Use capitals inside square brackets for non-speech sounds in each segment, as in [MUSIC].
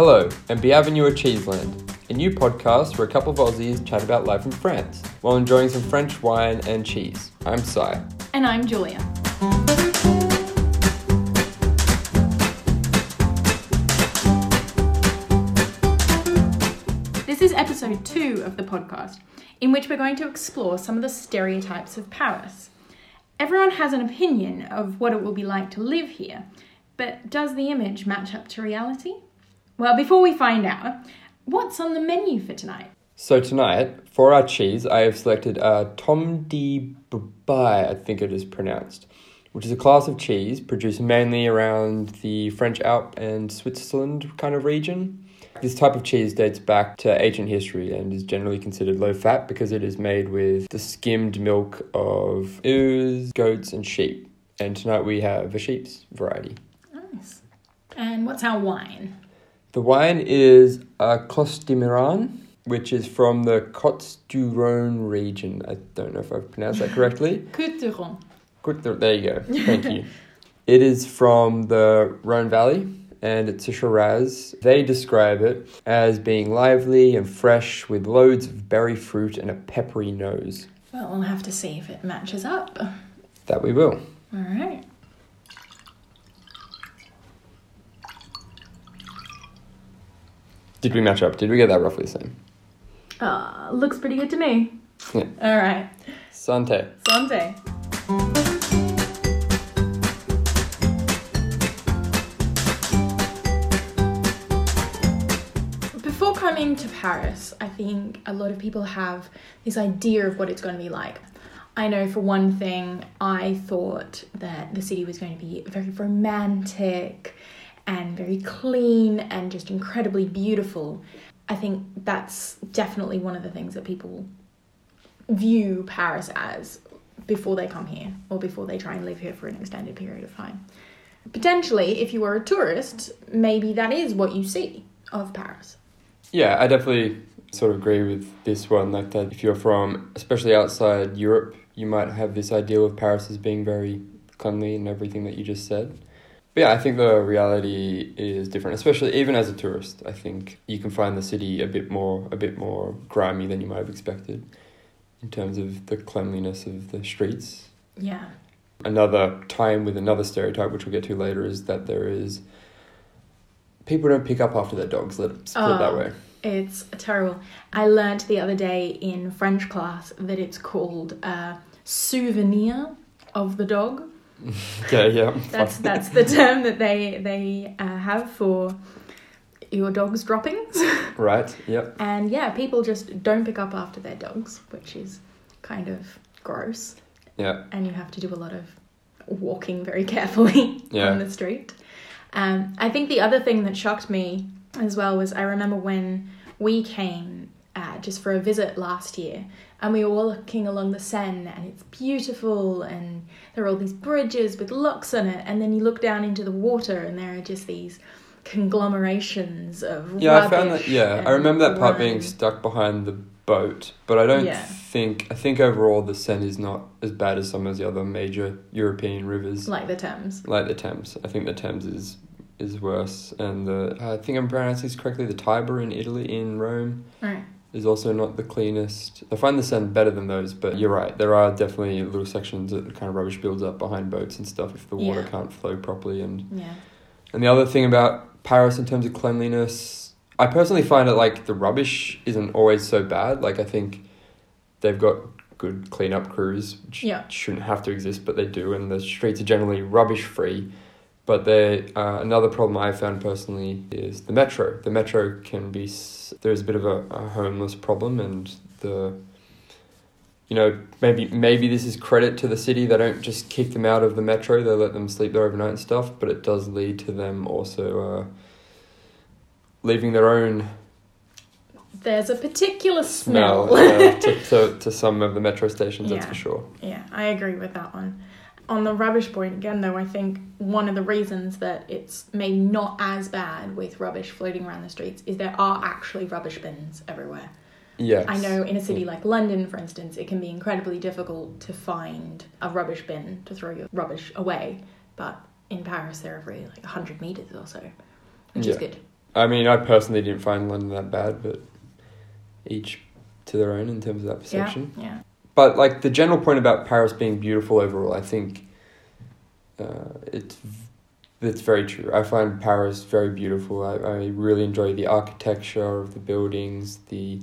Hello, and bienvenue at Cheeseland, a new podcast where a couple of Aussies chat about life in France while enjoying some French wine and cheese. I'm Sye. And I'm Julia. This is episode two of the podcast, in which we're going to explore some of the stereotypes of Paris. Everyone has an opinion of what it will be like to live here, but does the image match up to reality? Well, before we find out, what's on the menu for tonight? So tonight, for our cheese, I have selected a Tomme de Brebis, I think it is pronounced, which is a class of cheese produced mainly around the French Alp and Switzerland kind of region. This type of cheese dates back to ancient history and is generally considered low fat because it is made with the skimmed milk of ewes, goats, and sheep. And tonight we have a sheep's variety. Nice. And what's our wine? The wine is a Clos de Miran, which is from the Côtes du Rhône region. I don't know if I've pronounced that correctly. [LAUGHS] Côtes du Rhône. Good, there you go. [LAUGHS] Thank you. It is from the Rhone Valley and it's a Shiraz. They describe it as being lively and fresh with loads of berry fruit and a peppery nose. Well, we'll have to see if it matches up. That we will. right. Did we match up? Did we get that roughly the same? Uh, looks pretty good to me. Yeah. All right. Sante. Sante. Before coming to Paris, I think a lot of people have this idea of what it's going to be like. I know for one thing, I thought that the city was going to be very romantic and very clean and just incredibly beautiful. I think that's definitely one of the things that people view Paris as before they come here or before they try and live here for an extended period of time. Potentially, if you were a tourist, maybe that is what you see of Paris. Yeah, I definitely sort of agree with this one. Like that, if you're from, especially outside Europe, you might have this ideal of Paris as being very cleanly and everything that you just said. But yeah, I think the reality is different, especially even as a tourist. I think you can find the city a bit more, a bit more grimy than you might have expected, in terms of the cleanliness of the streets. Yeah. Another time with another stereotype, which we'll get to later, is that there is people don't pick up after their dogs. Let's put it that Oh. way. It's terrible. I learned the other day in French class that it's called a souvenir of the dog. [LAUGHS] Okay, yeah. That's that's the term that they they uh, have for your dog's droppings. [LAUGHS] Right, yep. And yeah, people just don't pick up after their dogs, which is kind of gross. Yeah. And you have to do a lot of walking very [LAUGHS] carefully Yeah. on the street. Um, I think the other thing that shocked me as well was I remember when we came uh, just for a visit last year and we were walking along the Seine and it's beautiful and there are all these bridges with locks on it and then you look down into the water and there are just these conglomerations of Yeah, I found that. Yeah, I remember that part being stuck behind the boat, but I don't Yeah. think. I think overall the Seine is not as bad as some of the other major European rivers, like the Thames. like the Thames. I think the Thames is is worse, and the I think I'm pronouncing this correctly. The Tiber in Italy, in Rome, Right. Is also not the cleanest. I find the Seine better than those, but you're right. There are definitely little sections that kind of rubbish builds up behind boats and stuff if the water Yeah. can't flow properly and Yeah. and the other thing about Paris in terms of cleanliness, I personally find it like the rubbish isn't always so bad. Like I think they've got good cleanup crews, which Yeah. shouldn't have to exist, but they do, and the streets are generally rubbish free. But they uh, another problem I found personally is the metro. The metro can be there's a bit of a, a homeless problem, and the you know maybe maybe this is credit to the city. They don't just kick them out of the metro; they let them sleep there overnight and stuff. But it does lead to them also uh, leaving their own There's a particular smell smell. uh, to, [LAUGHS] to to some of the metro stations. That's for sure. Yeah, I agree with that one. On the rubbish point again, though, I think one of the reasons that it's maybe not as bad with rubbish floating around the streets is there are actually rubbish bins everywhere. Yes, I know in a city mm. like London, for instance, it can be incredibly difficult to find a rubbish bin to throw your rubbish away, but in Paris, they're every like 100 meters or so, which is good. I mean, I personally didn't find London that bad, but each to their own in terms of that perception. Yeah, yeah. But like the general point about Paris being beautiful overall, I think uh, it's it's very true. I find Paris very beautiful. I, I really enjoy the architecture of the buildings, the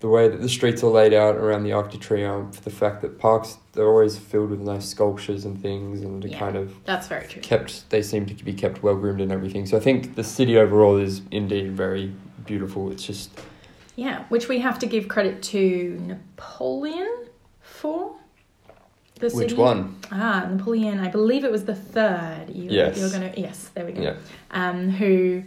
the way that the streets are laid out around the Arc de Triomphe, the fact that parks they're always filled with nice sculptures and things, and Yeah. kind of That's very true. kept. They seem to be kept well groomed and everything. So I think the city overall is indeed very beautiful. It's just Yeah, which we have to give credit to Napoleon for. The which city. one? Ah, Napoleon. I believe it was the third. You, Yes. You're gonna. Yes, there we go. Yeah. Um, who,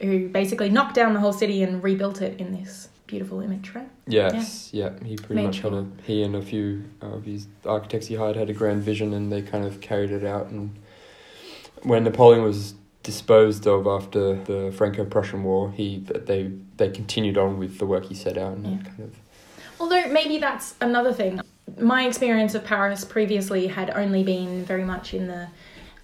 who basically knocked down the whole city and rebuilt it in this beautiful image, right? Yes, yeah. He pretty Made much had a he and a few of his architects he hired had a grand vision, and they kind of carried it out. And when Napoleon was disposed of after the Franco-Prussian War, he they they continued on with the work he set out, and Yeah. kind of Although maybe that's another thing. My experience of Paris previously had only been very much in the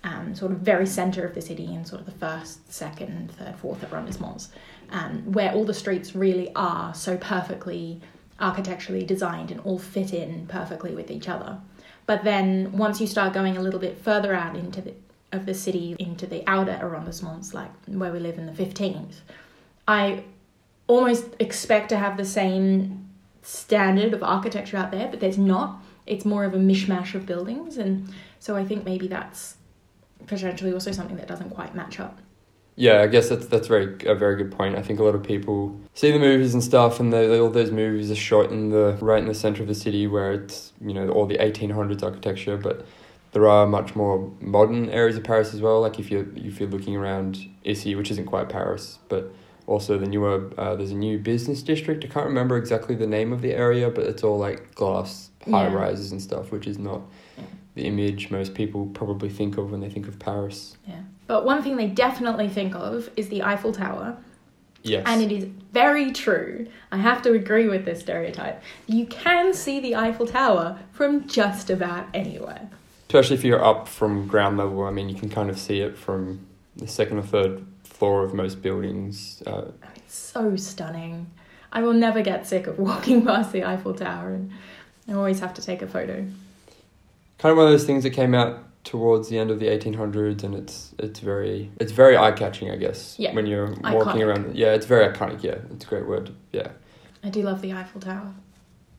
um, sort of very centre of the city, in sort of the first, second, third, fourth arrondissements, um, where all the streets really are so perfectly architecturally designed and all fit in perfectly with each other. But then once you start going a little bit further out into the of the city, into the outer arrondissements, like where we live in the fifteenth, I almost expect to have the same standard of architecture out there, but there's not. It's more of a mishmash of buildings, and so I think maybe that's potentially also something that doesn't quite match up. Yeah, I guess that's that's very a very good point. I think a lot of people see the movies and stuff, and all those movies are shot in the right in the center of the city, where it's you know all the eighteen hundreds architecture. But there are much more modern areas of Paris as well. Like if you if you're looking around Issy, which isn't quite Paris, but also the newer uh, there's a new business district. I can't remember exactly the name of the area, but it's all like glass high Yeah. rises and stuff, which is not the image most people probably think of when they think of Paris. Yeah. But one thing they definitely think of is the Eiffel Tower, Yes. and it is very true. I have to agree with this stereotype. You can see the Eiffel Tower from just about anywhere. Especially if you're up from ground level. I mean, you can kind of see it from the second or third floor of most buildings. Uh, It's so stunning. I will never get sick of [LAUGHS] walking past the Eiffel Tower, and I always have to take a photo. kind of one of those things that came out towards the end of the 1800s, and it's it's very it's very eye catching, I guess. Yeah. When you're Iconic. walking around, yeah, it's very iconic. Yeah, it's a great word. Yeah. I do love the Eiffel Tower.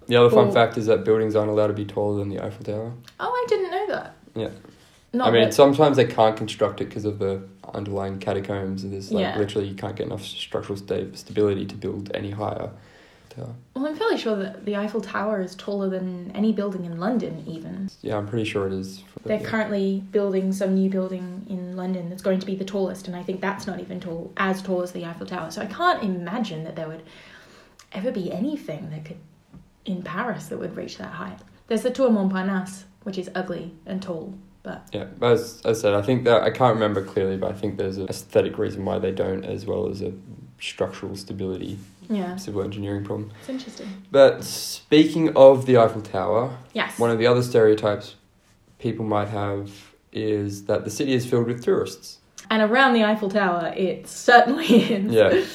The other fun fact is that buildings aren't allowed to be taller than the Eiffel Tower. Oh, I didn't. Yeah. Not I mean, sometimes they can't construct it because of the underlying catacombs. And there's like Yeah. literally you can't get enough structural sta- stability to build any higher. Tower. well, I'm fairly sure that the Eiffel Tower is taller than any building in London, even. Yeah, I'm pretty sure it is. They're currently building some new building in London that's going to be the tallest, and I think that's not even tall as tall as the Eiffel Tower. So I can't imagine that there would ever be anything that could in Paris that would reach that height. There's the Tour Montparnasse, which is ugly and tall, but Yeah, but as I said, I think that I can't remember clearly, but I think there's an aesthetic reason why they don't, as well as a structural stability yeah, civil engineering problem. it's interesting. But speaking of the Eiffel Tower, Yes. one of the other stereotypes people might have is that the city is filled with tourists. and around the Eiffel Tower, it certainly [LAUGHS] is. Yeah,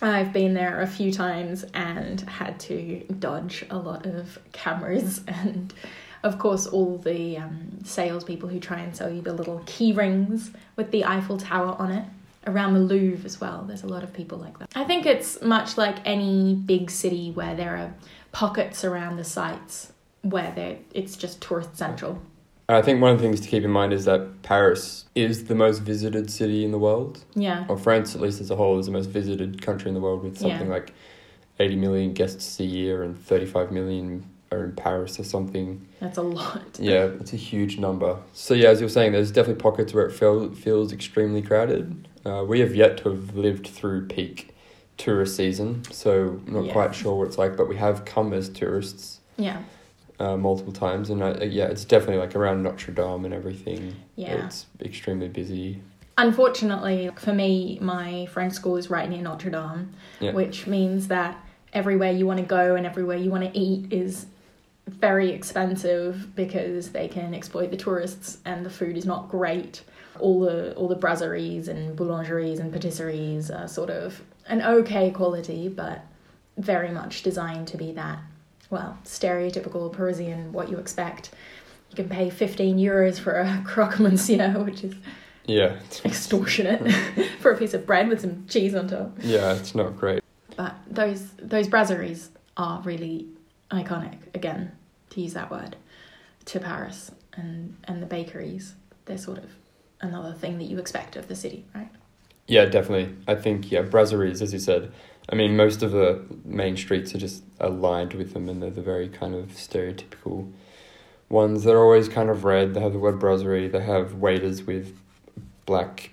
I've been there a few times and had to dodge a lot of cameras [LAUGHS] and, of course, all the um, salespeople who try and sell you the little key rings with the Eiffel Tower on it. Around the Louvre as well, there's a lot of people like that. I think it's much like any big city where there are pockets around the sites where it's just tourist central. I think one of the things to keep in mind is that Paris is the most visited city in the world, Yeah, or France at least as a whole is the most visited country in the world with something Yeah. like 80 million guests a year and 35 million are in Paris or something. that's a lot. [LAUGHS] Yeah, it's a huge number. So yeah, as you were saying, there's definitely pockets where it feel, feels extremely crowded. Uh, we have yet to have lived through peak tourist season, so I'm not Yeah. quite sure what it's like. But we have come as tourists Yeah, uh, multiple times, and uh, yeah, it's definitely like around Notre Dame and everything. yeah. It's extremely busy. Unfortunately, for me, my French school is right near Notre Dame, Yeah. which means that everywhere you want to go and everywhere you want to eat is very expensive because they can exploit the tourists and the food is not great. All the all the brasseries and boulangeries and patisseries are sort of an okay quality, but very much designed to be that well stereotypical Parisian what you expect. You can pay fifteen euros for a [LAUGHS] croque monsieur, which is Yeah, extortionate [LAUGHS] for a piece of bread with some cheese on top. yeah, it's not great. But those those brasseries are really iconic. Again, to use that word, to Paris and and the bakeries. They're sort of another thing that you expect of the city, right? Yeah, definitely. I think yeah, brasseries, as you said. I mean, most of the main streets are just aligned with them, and they're the very kind of stereotypical ones. They're always kind of red. They have the word brasserie. They have waiters with black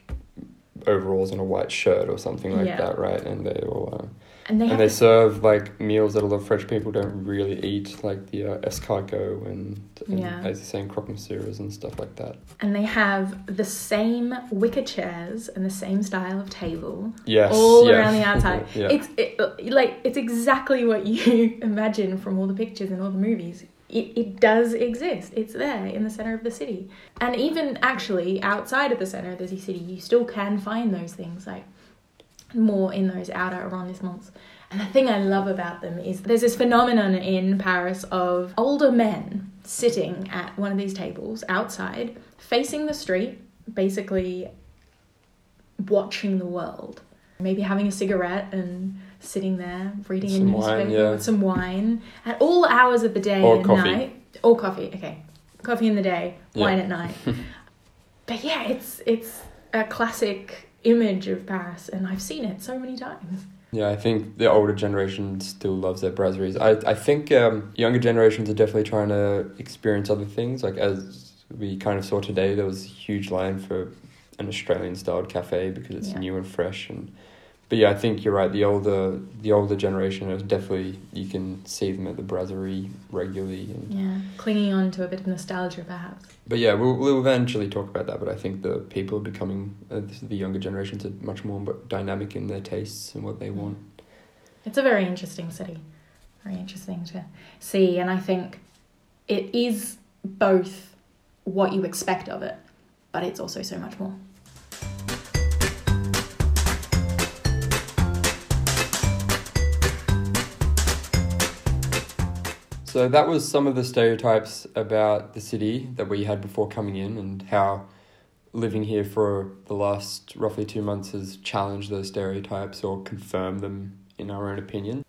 overalls and a white shirt or something like Yeah. that, right? And they all uh, And they and they serve like meals that a lot of French people don't really eat, like the uh, escargot and, and Yeah. as you're saying, croque monsieurs and stuff like that. and they have the same wicker chairs and the same style of table Yes, all yeah. around the [LAUGHS] outside. yeah. It's it, like it's exactly what you [LAUGHS] imagine from all the pictures and all the movies. It, it does exist. It's there in the center of the city. And even actually outside of the center of the city, you still can find those things like more in those outer arrondissements. And the thing I love about them is there's this phenomenon in Paris of older men sitting at one of these tables outside, facing the street, basically watching the world. Maybe having a cigarette and sitting there reading Some a wine, newspaper yeah. with some wine at all hours of the day Or and coffee. night. Or coffee, okay. Coffee in the day, Yeah. wine at night. [LAUGHS] but yeah, it's it's a classic image of Paris and I've seen it so many times. Yeah, I think the older generation still loves their brasseries. I I think um, younger generations are definitely trying to experience other things. Like as we kind of saw today, there was a huge line for an Australian styled cafe because it's Yeah. new and fresh. And but yeah, I think you're right. The older the older generation is definitely you can see them at the brasserie regularly. And, Yeah, clinging on to a bit of nostalgia perhaps. but yeah, we'll we'll eventually talk about that. But I think the people are becoming uh, the younger generations are much more dynamic in their tastes and what they want. It's a very interesting city. Very interesting to see and I think it is both what you expect of it, but it's also so much more. So that was some of the stereotypes about the city that we had before coming in and how living here for the last roughly two months has challenged those stereotypes or confirmed them in our own opinion.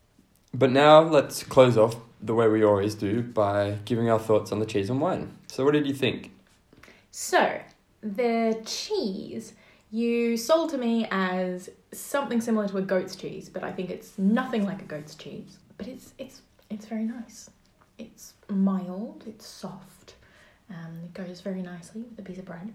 But now let's close off the way we always do by giving our thoughts on the cheese and wine. So what did you think? So, the cheese you sold to me as something similar to a goat's cheese, but I think it's nothing like a goat's cheese. But it's it's it's very nice. It's mild, it's soft. Um, it goes very nicely with a piece of bread.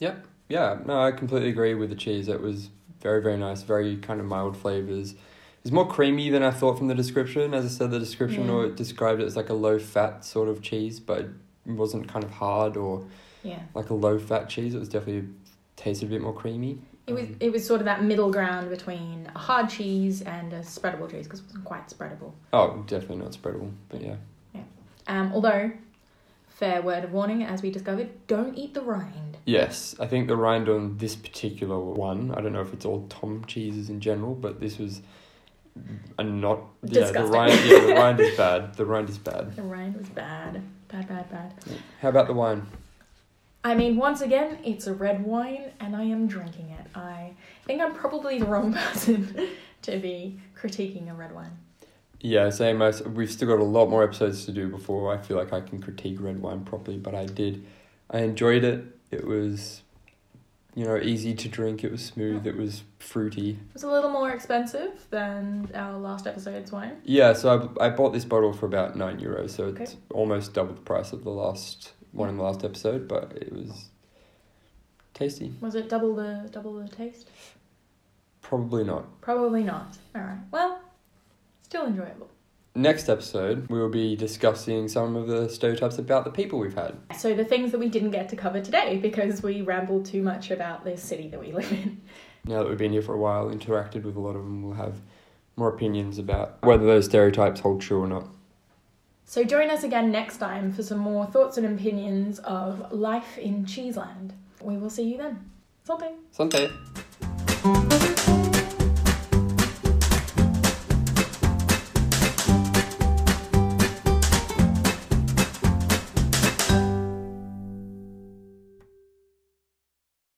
Yep. Yeah, no, I completely agree with the cheese. It was very, very nice, very kind of mild flavors. It's more creamy than I thought from the description. As I said, the description Yeah. or it described it as like a low fat sort of cheese, but it wasn't kind of hard or Yeah. like a low fat cheese. It was definitely tasted a bit more creamy. It was Um, it was sort of that middle ground between a hard cheese and a spreadable cheese because it wasn't quite spreadable. oh, definitely not spreadable, but yeah. Um, although, fair word of warning, as we discovered, don't eat the rind. Yes, I think the rind on this particular one, I don't know if it's all Tomme cheeses in general, but this was a not yeah, the rind yeah, the rind is bad. The rind is bad. The rind was bad, bad, bad, bad. How about the wine? I mean, once again, it's a red wine, and I am drinking it. I think I'm probably the wrong [LAUGHS] person to be critiquing a red wine. Yeah, same as we've still got a lot more episodes to do before I feel like I can critique red wine properly, but I did. I enjoyed it. It was you know, easy to drink, it was smooth, it was fruity. It was a little more expensive than our last episode's wine. Yeah, so I, I bought this bottle for about 9 euros, so it's almost double the price of the last one in the last episode, but it was tasty. Was it double the double the taste? Probably not. Probably not. All right. Well, still enjoyable. Next episode, we will be discussing some of the stereotypes about the people we've had. So the things that we didn't get to cover today because we rambled too much about this city that we live in. Now that we've been here for a while, interacted with a lot of them, we'll have more opinions about whether those stereotypes hold true or not. So join us again next time for some more thoughts and opinions of life in Cheeseland. We will see you then. Santé! Santé!